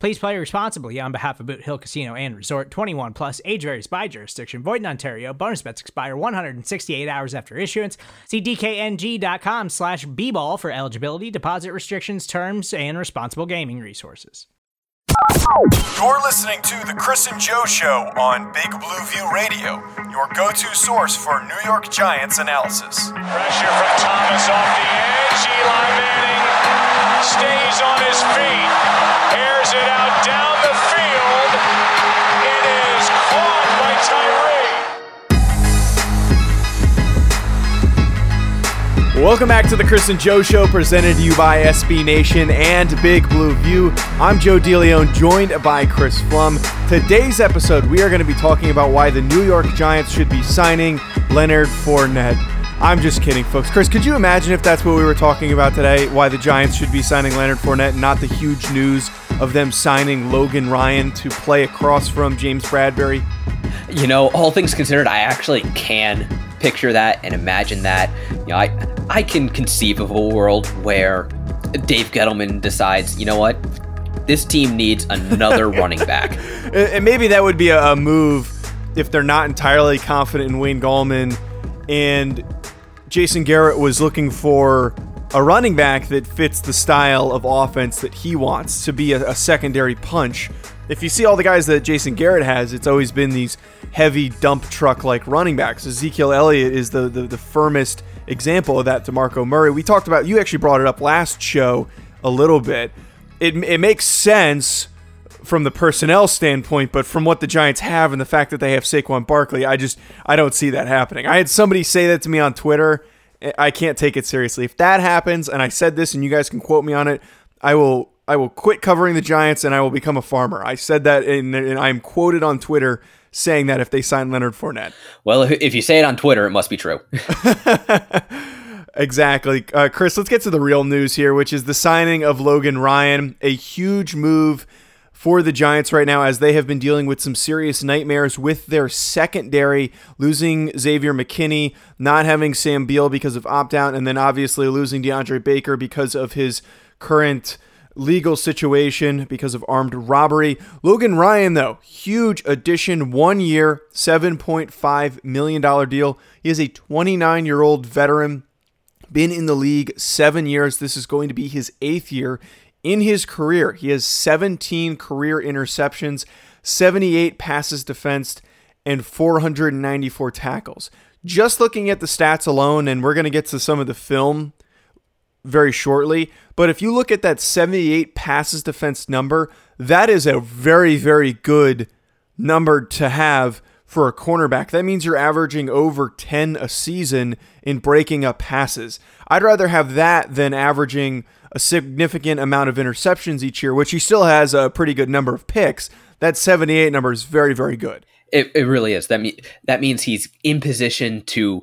Please play responsibly on behalf of Boot Hill Casino and Resort 21 Plus, age varies by jurisdiction, void in Ontario. Bonus bets expire 168 hours after issuance. See DKNG.com slash B ball for eligibility, deposit restrictions, terms, and responsible gaming resources. You're listening to The Chris and Joe Show on Big Blue View Radio, your go to source for New York Giants analysis. Pressure from Thomas off the edge. Eli Manning stays on his feet it out down the field. It is caught by Tyree. Welcome back to the Chris and Joe Show, presented to you by SB Nation and Big Blue View. I'm Joe DeLeon, joined by Chris Pflum. Today's episode, we are going to be talking about why the New York Giants should be signing Leonard Fournette. I'm just kidding, folks. Chris, could you imagine if that's what we were talking about today? Why the Giants should be signing Leonard Fournette, not the huge news of them signing Logan Ryan to play across from James Bradberry? You know, all things considered, I actually can picture that and imagine that. You know, I I can conceive of a world where Dave Gettleman decides, you know what, this team needs another running back, and maybe that would be a, move if they're not entirely confident in Wayne Gallman and Jason Garrett was looking for a running back that fits the style of offense that he wants to be a, a, secondary punch. If you see all the guys that Jason Garrett has, it's always been these heavy dump truck like running backs. Ezekiel Elliott is the, the, the firmest example of that DeMarco Murray. We talked about, you actually brought it up last show a little bit. It, it makes sense from the personnel standpoint, but from what the Giants have and the fact that they have Saquon Barkley, I just I don't see that happening. I had somebody say that to me on Twitter. I can't take it seriously. If that happens, and I said this, and you guys can quote me on it, I will I will quit covering the Giants and I will become a farmer. I said that, and, and I am quoted on Twitter saying that if they sign Leonard Fournette. Well, if you say it on Twitter, it must be true. exactly, uh, Chris. Let's get to the real news here, which is the signing of Logan Ryan, a huge move for the Giants right now as they have been dealing with some serious nightmares with their secondary, losing Xavier McKinney, not having Sam Beal because of opt out, and then obviously losing DeAndre Baker because of his current legal situation because of armed robbery. Logan Ryan, though, huge addition, one year, $7.5 million deal. He is a 29 year old veteran, been in the league seven years. This is going to be his eighth year in his career. He has 17 career interceptions, 78 passes defensed, and 494 tackles. Just looking at the stats alone, and we're going to get to some of the film very shortly, but if you look at that 78 passes defense number, that is a very, very good number to have for a cornerback. That means you're averaging over 10 a season in breaking up passes. I'd rather have that than averaging a significant amount of interceptions each year, which he still has a pretty good number of picks. That 78 number is very, very good. It, it really is. That, me- that means he's in position to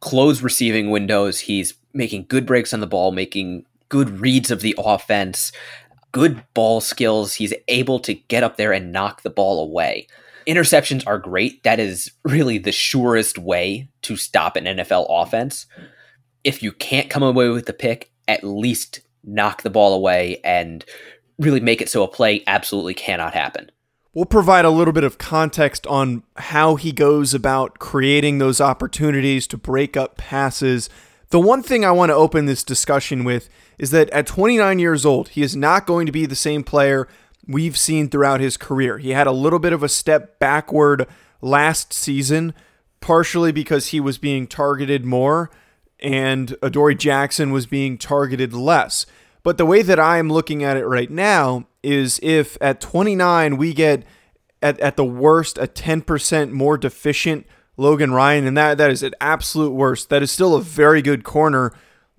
close receiving windows. He's making good breaks on the ball, making good reads of the offense, good ball skills. He's able to get up there and knock the ball away. Interceptions are great. That is really the surest way to stop an NFL offense. If you can't come away with the pick, at least knock the ball away and really make it so a play absolutely cannot happen. We'll provide a little bit of context on how he goes about creating those opportunities to break up passes. The one thing I want to open this discussion with is that at 29 years old, he is not going to be the same player we've seen throughout his career. He had a little bit of a step backward last season, partially because he was being targeted more and Adoree Jackson was being targeted less. But the way that I am looking at it right now is if at 29 we get at, at the worst a 10% more deficient Logan Ryan, and that that is at absolute worst. That is still a very good corner.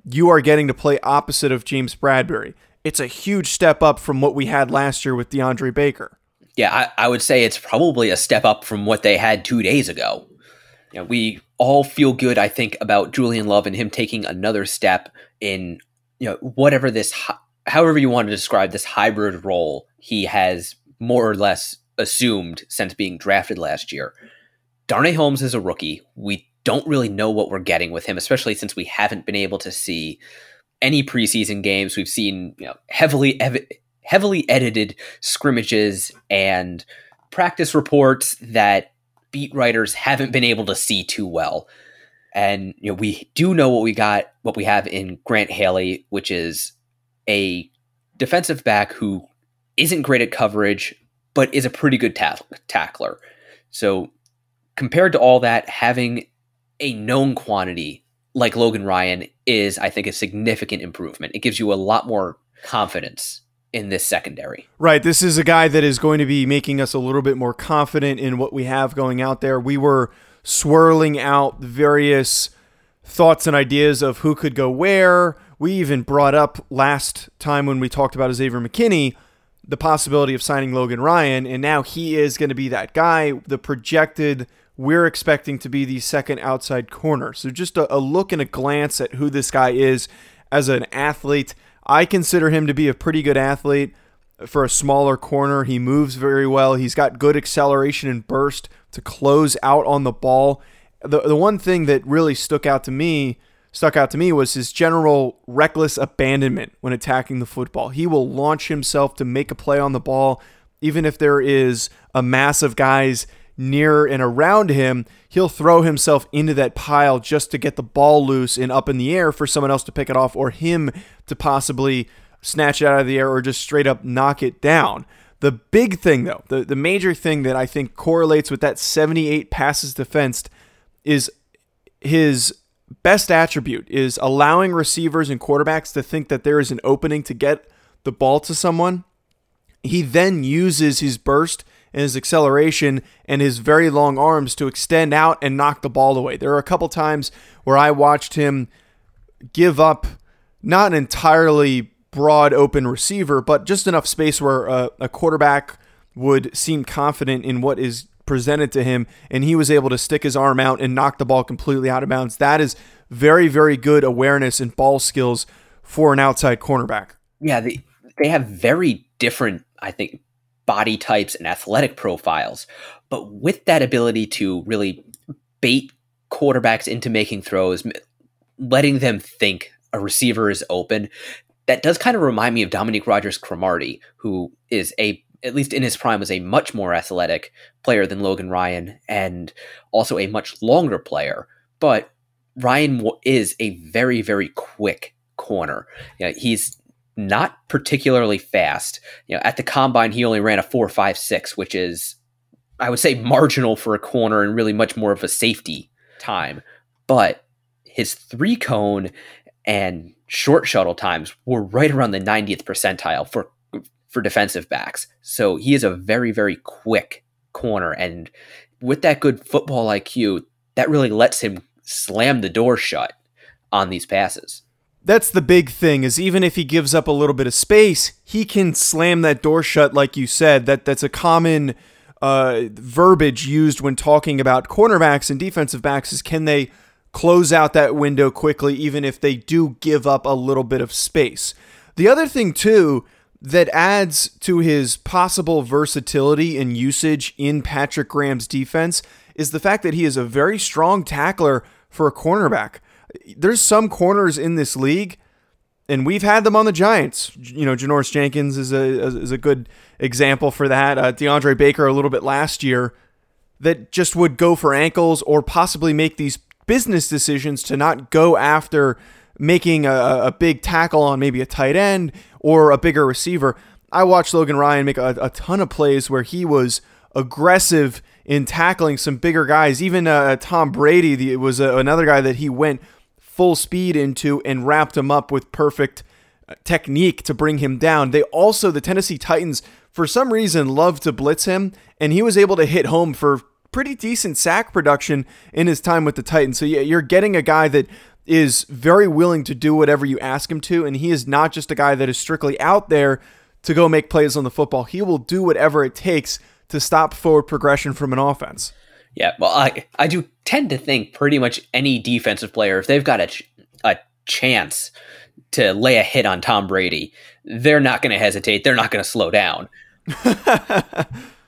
You are getting to play opposite of James Bradberry. It's a huge step up from what we had last year with DeAndre Baker. Yeah, I, I would say it's probably a step up from what they had two days ago. You know, we all feel good, I think, about Julian Love and him taking another step in you know whatever this, however you want to describe this hybrid role he has more or less assumed since being drafted last year. Darnay Holmes is a rookie. We don't really know what we're getting with him, especially since we haven't been able to see any preseason games. We've seen you know heavily ev- heavily edited scrimmages and practice reports that beat writers haven't been able to see too well. And you know we do know what we got, what we have in Grant Haley, which is a defensive back who isn't great at coverage, but is a pretty good ta- tackler. So compared to all that, having a known quantity like Logan Ryan is, I think, a significant improvement. It gives you a lot more confidence in this secondary. Right. This is a guy that is going to be making us a little bit more confident in what we have going out there. We were swirling out various thoughts and ideas of who could go where. We even brought up last time when we talked about Xavier McKinney the possibility of signing Logan Ryan, and now he is going to be that guy. The projected we're expecting to be the second outside corner. So just a, a, look and a glance at who this guy is as an athlete. I consider him to be a pretty good athlete for a smaller corner. He moves very well. He's got good acceleration and burst to close out on the ball. The the one thing that really stuck out to me stuck out to me was his general reckless abandonment when attacking the football. He will launch himself to make a play on the ball even if there is a mass of guys near and around him, he'll throw himself into that pile just to get the ball loose and up in the air for someone else to pick it off or him to possibly snatch it out of the air or just straight up knock it down. The big thing, though, the, the major thing that I think correlates with that 78 passes defensed is his best attribute is allowing receivers and quarterbacks to think that there is an opening to get the ball to someone. He then uses his burst and his acceleration and his very long arms to extend out and knock the ball away. There are a couple times where I watched him give up not an entirely broad open receiver, but just enough space where a, a quarterback would seem confident in what is presented to him, and he was able to stick his arm out and knock the ball completely out of bounds. That is very, very good awareness and ball skills for an outside cornerback. Yeah, they they have very different, I think, body types and athletic profiles. But with that ability to really bait quarterbacks into making throws, letting them think a receiver is open, that does kind of remind me of Dominique Rodgers Cromartie, who is a at least in his prime was a much more athletic player than Logan Ryan and also a much longer player. But Ryan is a very very quick corner. You know, he's not particularly fast. You know, at the combine, he only ran a four five six, which is, I would say, marginal for a corner and really much more of a safety time. But his three cone and short shuttle times were right around the 90th percentile for for defensive backs. So he is a very very quick corner, and with that good football IQ, that really lets him slam the door shut on these passes that's the big thing is even if he gives up a little bit of space, he can slam that door shut like you said. That that's a common uh, verbiage used when talking about cornerbacks and defensive backs is can they close out that window quickly even if they do give up a little bit of space. The other thing too that adds to his possible versatility and usage in Patrick Graham's defense is the fact that he is a very strong tackler for a cornerback there's some corners in this league, and we've had them on the Giants. You know, Janoris Jenkins is a is a good example for that. Uh, DeAndre Baker a little bit last year that just would go for ankles or possibly make these business decisions to not go after making a, a big tackle on maybe a tight end or a bigger receiver. I watched Logan Ryan make a, a ton of plays where he was aggressive in tackling some bigger guys. Even uh, Tom Brady the, was uh, another guy that he went full speed into and wrapped him up with perfect uh, technique to bring him down. They also, the Tennessee Titans, for some reason, love to blitz him, and he was able to hit home for pretty decent sack production in his time with the Titans. So yeah, you're getting a guy that is very willing to do whatever you ask him to, and he is not just a guy that is strictly out there to go make plays on the football. He will do whatever it takes to stop forward progression from an offense. Yeah, well, I I do tend to think pretty much any defensive player, if they've got a ch- a chance to lay a hit on Tom Brady, they're not going to hesitate. They're not going to slow down.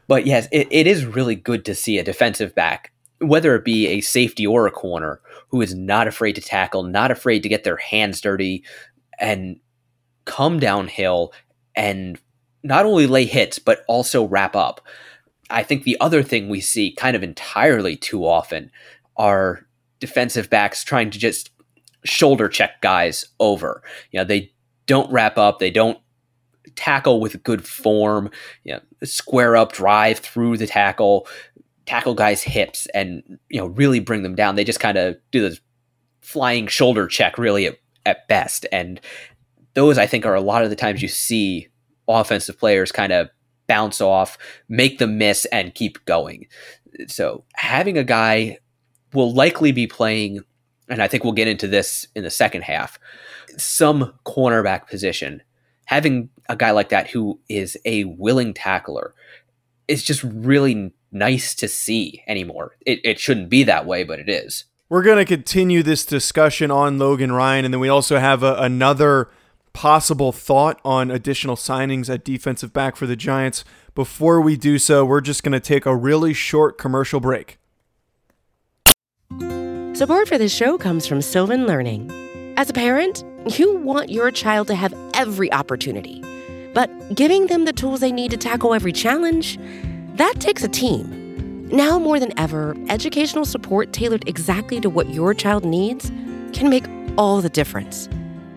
but yes, it, it is really good to see a defensive back, whether it be a safety or a corner, who is not afraid to tackle, not afraid to get their hands dirty, and come downhill and not only lay hits but also wrap up. I think the other thing we see kind of entirely too often are defensive backs trying to just shoulder check guys over. You know, they don't wrap up, they don't tackle with good form, you know, square up, drive through the tackle, tackle guys' hips and you know, really bring them down. They just kind of do this flying shoulder check really at, at best. And those I think are a lot of the times you see offensive players kind of bounce off, make the miss, and keep going. So having a guy will likely be playing, and I think we'll get into this in the second half, some cornerback position. Having a guy like that who is a willing tackler is just really nice to see anymore. It, it shouldn't be that way, but it is. We're going to continue this discussion on Logan Ryan, and then we also have a, another possible thought on additional signings at defensive back for the Giants. Before we do so, we're just going to take a really short commercial break. Support for this show comes from Sylvan Learning. As a parent, you want your child to have every opportunity, but giving them the tools they need to tackle every challenge, that takes a team. Now more than ever, educational support tailored exactly to what your child needs can make all the difference.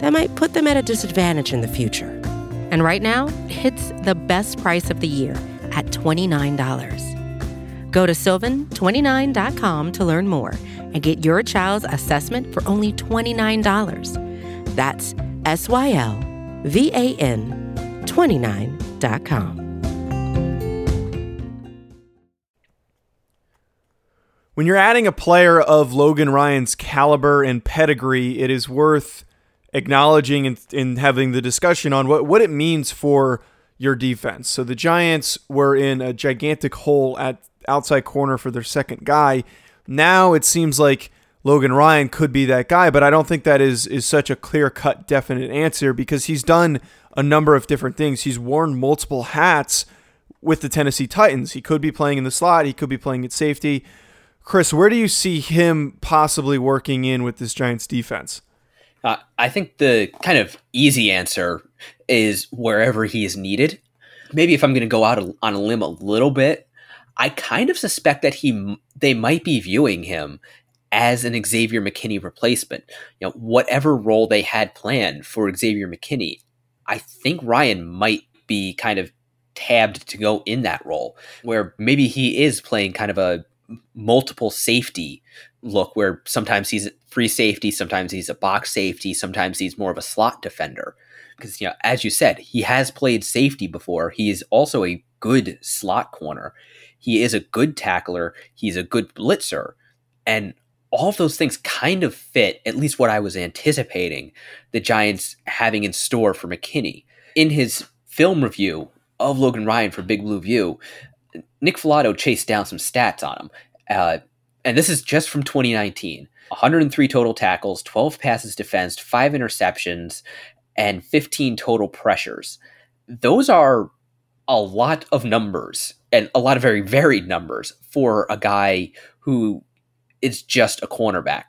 that might put them at a disadvantage in the future. And right now, it's the best price of the year at $29. Go to sylvan29.com to learn more and get your child's assessment for only $29. That's S Y L V A N 29.com. When you're adding a player of Logan Ryan's caliber and pedigree, it is worth acknowledging and, and having the discussion on what, what it means for your defense. So the Giants were in a gigantic hole at outside corner for their second guy. Now it seems like Logan Ryan could be that guy, but I don't think that is is such a clear-cut definite answer because he's done a number of different things. He's worn multiple hats with the Tennessee Titans. He could be playing in the slot, he could be playing at safety. Chris, where do you see him possibly working in with this Giants defense? Uh, I think the kind of easy answer is wherever he is needed. Maybe if I'm going to go out on a limb a little bit, I kind of suspect that he they might be viewing him as an Xavier McKinney replacement. You know, whatever role they had planned for Xavier McKinney, I think Ryan might be kind of tabbed to go in that role, where maybe he is playing kind of a multiple safety look where sometimes he's free safety, sometimes he's a box safety, sometimes he's more of a slot defender. Because you know, as you said, he has played safety before. He is also a good slot corner. He is a good tackler. He's a good blitzer. And all of those things kind of fit, at least what I was anticipating the Giants having in store for McKinney. In his film review of Logan Ryan for Big Blue View, Nick Falato chased down some stats on him. Uh, and this is just from 2019 103 total tackles, 12 passes defensed, 5 interceptions, and 15 total pressures. Those are a lot of numbers and a lot of very varied numbers for a guy who is just a cornerback.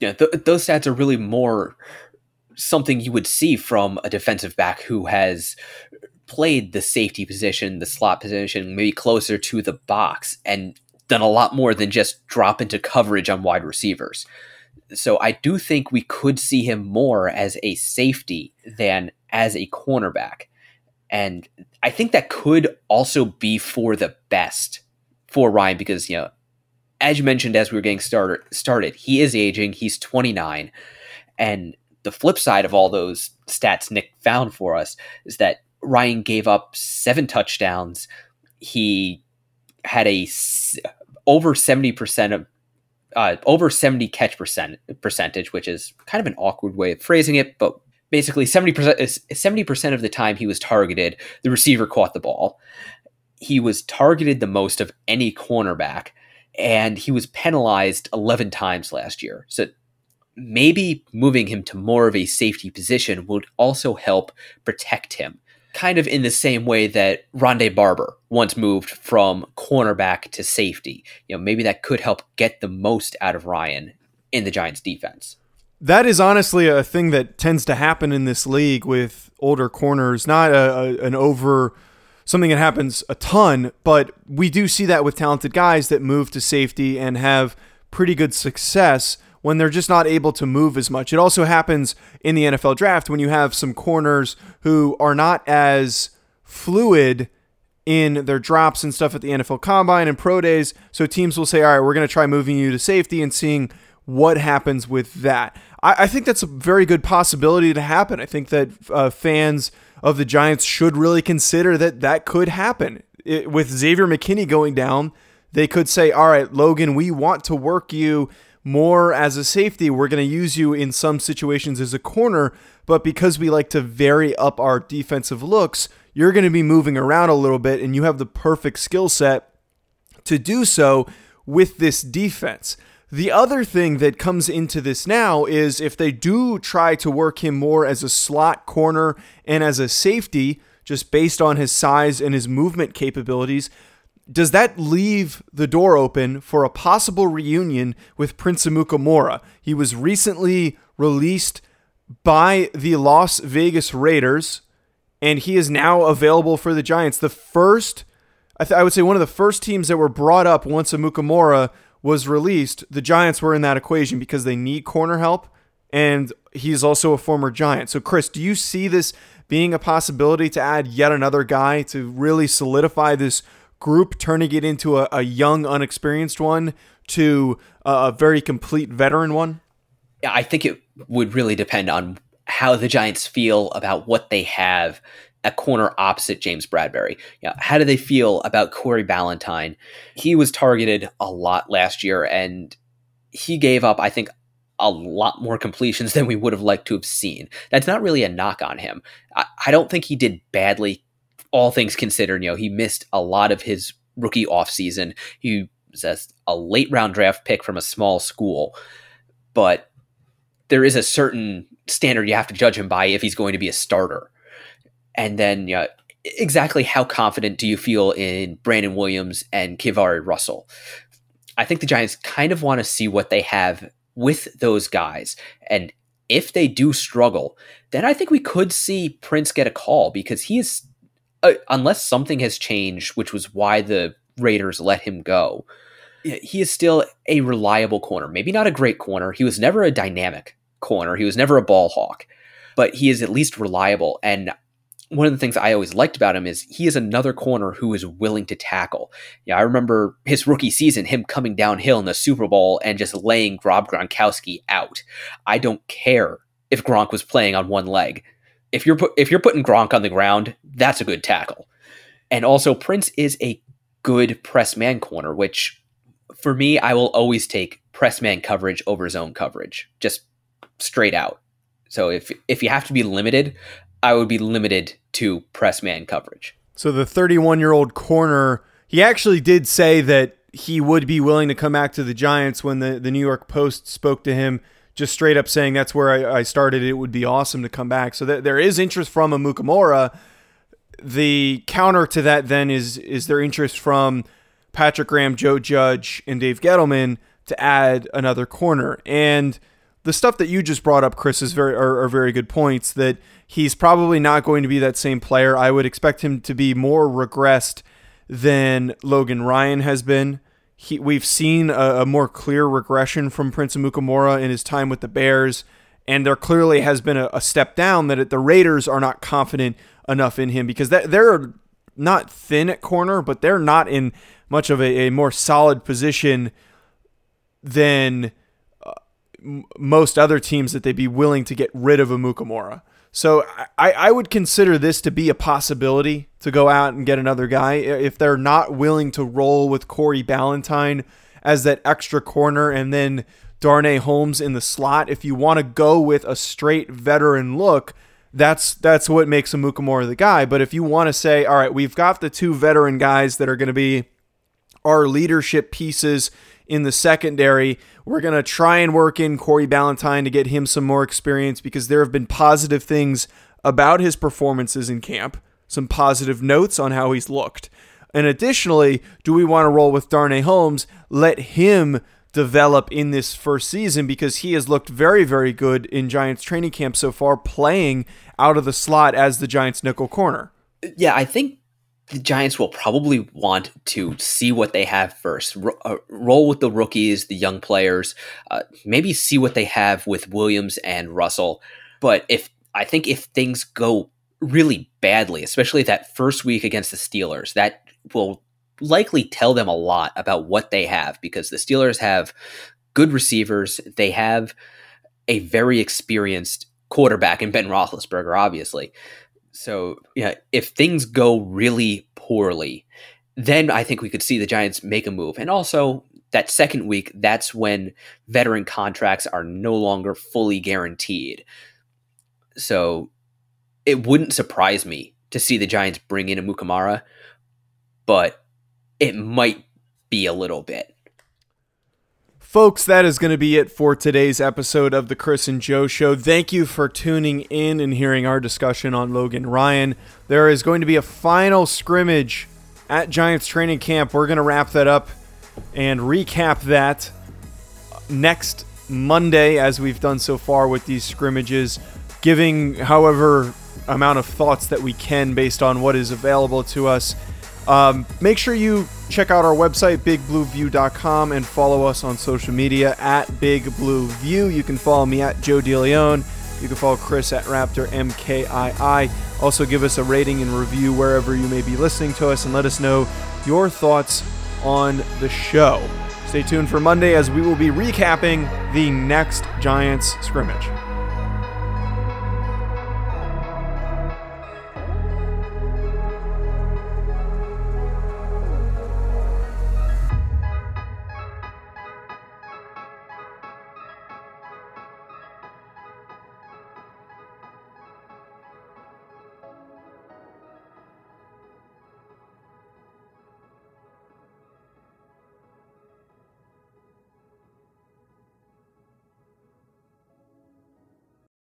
yeah, th- those stats are really more something you would see from a defensive back who has played the safety position, the slot position, maybe closer to the box, and done a lot more than just drop into coverage on wide receivers. So I do think we could see him more as a safety than as a cornerback. And I think that could also be for the best for Ryan because, you know, as you mentioned as we were getting started started, he is aging, he's 29. And the flip side of all those stats Nick found for us is that Ryan gave up seven touchdowns. He had a over 70% of uh, over 70 catch percent percentage, which is kind of an awkward way of phrasing it, but basically 70% 70% of the time he was targeted, the receiver caught the ball. He was targeted the most of any cornerback, and he was penalized 11 times last year. So maybe moving him to more of a safety position would also help protect him kind of in the same way that Rondé Barber once moved from cornerback to safety. You know, maybe that could help get the most out of Ryan in the Giants defense. That is honestly a thing that tends to happen in this league with older corners, not a, a, an over something that happens a ton, but we do see that with talented guys that move to safety and have pretty good success when they're just not able to move as much. It also happens in the NFL draft when you have some corners who are not as fluid in their drops and stuff at the NFL combine and pro days. So teams will say, all right, we're going to try moving you to safety and seeing what happens with that. I, I think that's a very good possibility to happen. I think that uh, fans of the Giants should really consider that that could happen. It, with Xavier McKinney going down, they could say, all right, Logan, we want to work you more as a safety. We're going to use you in some situations as a corner, but because we like to vary up our defensive looks, you're going to be moving around a little bit, and you have the perfect skill set to do so with this defense. The other thing that comes into this now is if they do try to work him more as a slot corner and as a safety, just based on his size and his movement capabilities, does that leave the door open for a possible reunion with Prince Amukamara? He was recently released by the Las Vegas Raiders, and he is now available for the Giants. The first, I, th- I would say, one of the first teams that were brought up once Amukamara was released. The Giants were in that equation because they need corner help, and he's also a former Giant. So, Chris, do you see this being a possibility to add yet another guy to really solidify this? Group turning it into a, a young, unexperienced one to a very complete veteran one? Yeah, I think it would really depend on how the Giants feel about what they have at corner opposite James Bradberry. Yeah, how do they feel about Corey Ballentine? He was targeted a lot last year, and he gave up, I think, a lot more completions than we would have liked to have seen. That's not really a knock on him. I, I don't think he did badly all things considered, you know, he missed a lot of his rookie offseason. He was a, late round draft pick from a small school, but there is a certain standard you have to judge him by if he's going to be a starter. And then, you know, exactly how confident do you feel in Brandon Williams and KeiVarae Russell? I think the Giants kind of want to see what they have with those guys. And if they do struggle, then I think we could see Prince get a call because he is uh, unless something has changed, which was why the Raiders let him go, he is still a reliable corner. Maybe not a great corner. He was never a dynamic corner. He was never a ball hawk, but he is at least reliable. And one of the things I always liked about him is he is another corner who is willing to tackle. Yeah, I remember his rookie season, him coming downhill in the Super Bowl and just laying Rob Gronkowski out. I don't care if Gronk was playing on one leg if you're put, if you're putting Gronk on the ground, that's a good tackle. And also Prince is a good press man corner, which for me, I will always take press man coverage over zone coverage, just straight out. So if if you have to be limited, I would be limited to press man coverage. So the 31 year old corner, he actually did say that he would be willing to come back to the Giants when the, the New York Post spoke to him just straight up saying that's where I, I started. It would be awesome to come back. So th- there is interest from Amukamara. The counter to that then is is there interest from Patrick Graham, Joe Judge, and Dave Gettleman to add another corner. And the stuff that you just brought up, Chris, is very are, are very good points. That he's probably not going to be that same player. I would expect him to be more regressed than Logan Ryan has been. He, we've seen a, a more clear regression from Prince Amukamara in his time with the Bears, and there clearly has been a, a step down that it, the Raiders are not confident enough in him because that, they're not thin at corner, but they're not in much of a, a more solid position than uh, m- most other teams that they'd be willing to get rid of Amukamara. So I, I would consider this to be a possibility to go out and get another guy if they're not willing to roll with Corey Ballentine as that extra corner and then Darnay Holmes in the slot. If you want to go with a straight veteran look, that's that's what makes Amukamara the guy. But if you want to say, all right, we've got the two veteran guys that are going to be our leadership pieces in the secondary. We're going to try and work in Corey Ballentine to get him some more experience because there have been positive things about his performances in camp, some positive notes on how he's looked. And additionally, do we want to roll with Darnay Holmes? Let him develop in this first season because he has looked very, very good in Giants training camp so far, playing out of the slot as the Giants nickel corner. Yeah, I think the Giants will probably want to see what they have first. Uh, roll with the rookies, the young players, uh, maybe see what they have with Williams and Russell. But if I think if things go really badly, especially that first week against the Steelers, that will likely tell them a lot about what they have because the Steelers have good receivers. They have a very experienced quarterback in Ben Roethlisberger, obviously. So yeah, if things go really poorly, then I think we could see the Giants make a move. And also that second week, that's when veteran contracts are no longer fully guaranteed. So it wouldn't surprise me to see the Giants bring in Amukamara, but it might be a little bit. Folks, that is going to be it for today's episode of the Chris and Joe Show. Thank you for tuning in and hearing our discussion on Logan Ryan. There is going to be a final scrimmage at Giants training camp. We're going to wrap that up and recap that next Monday, as we've done so far with these scrimmages, giving however amount of thoughts that we can based on what is available to us. Um, make sure you check out our website, bigblueview.com, and follow us on social media at Big Blue View. You can follow me at Joe DeLeon. You can follow Chris at Raptor MKII. Also, give us a rating and review wherever you may be listening to us and let us know your thoughts on the show. Stay tuned for Monday as we will be recapping the next Giants scrimmage.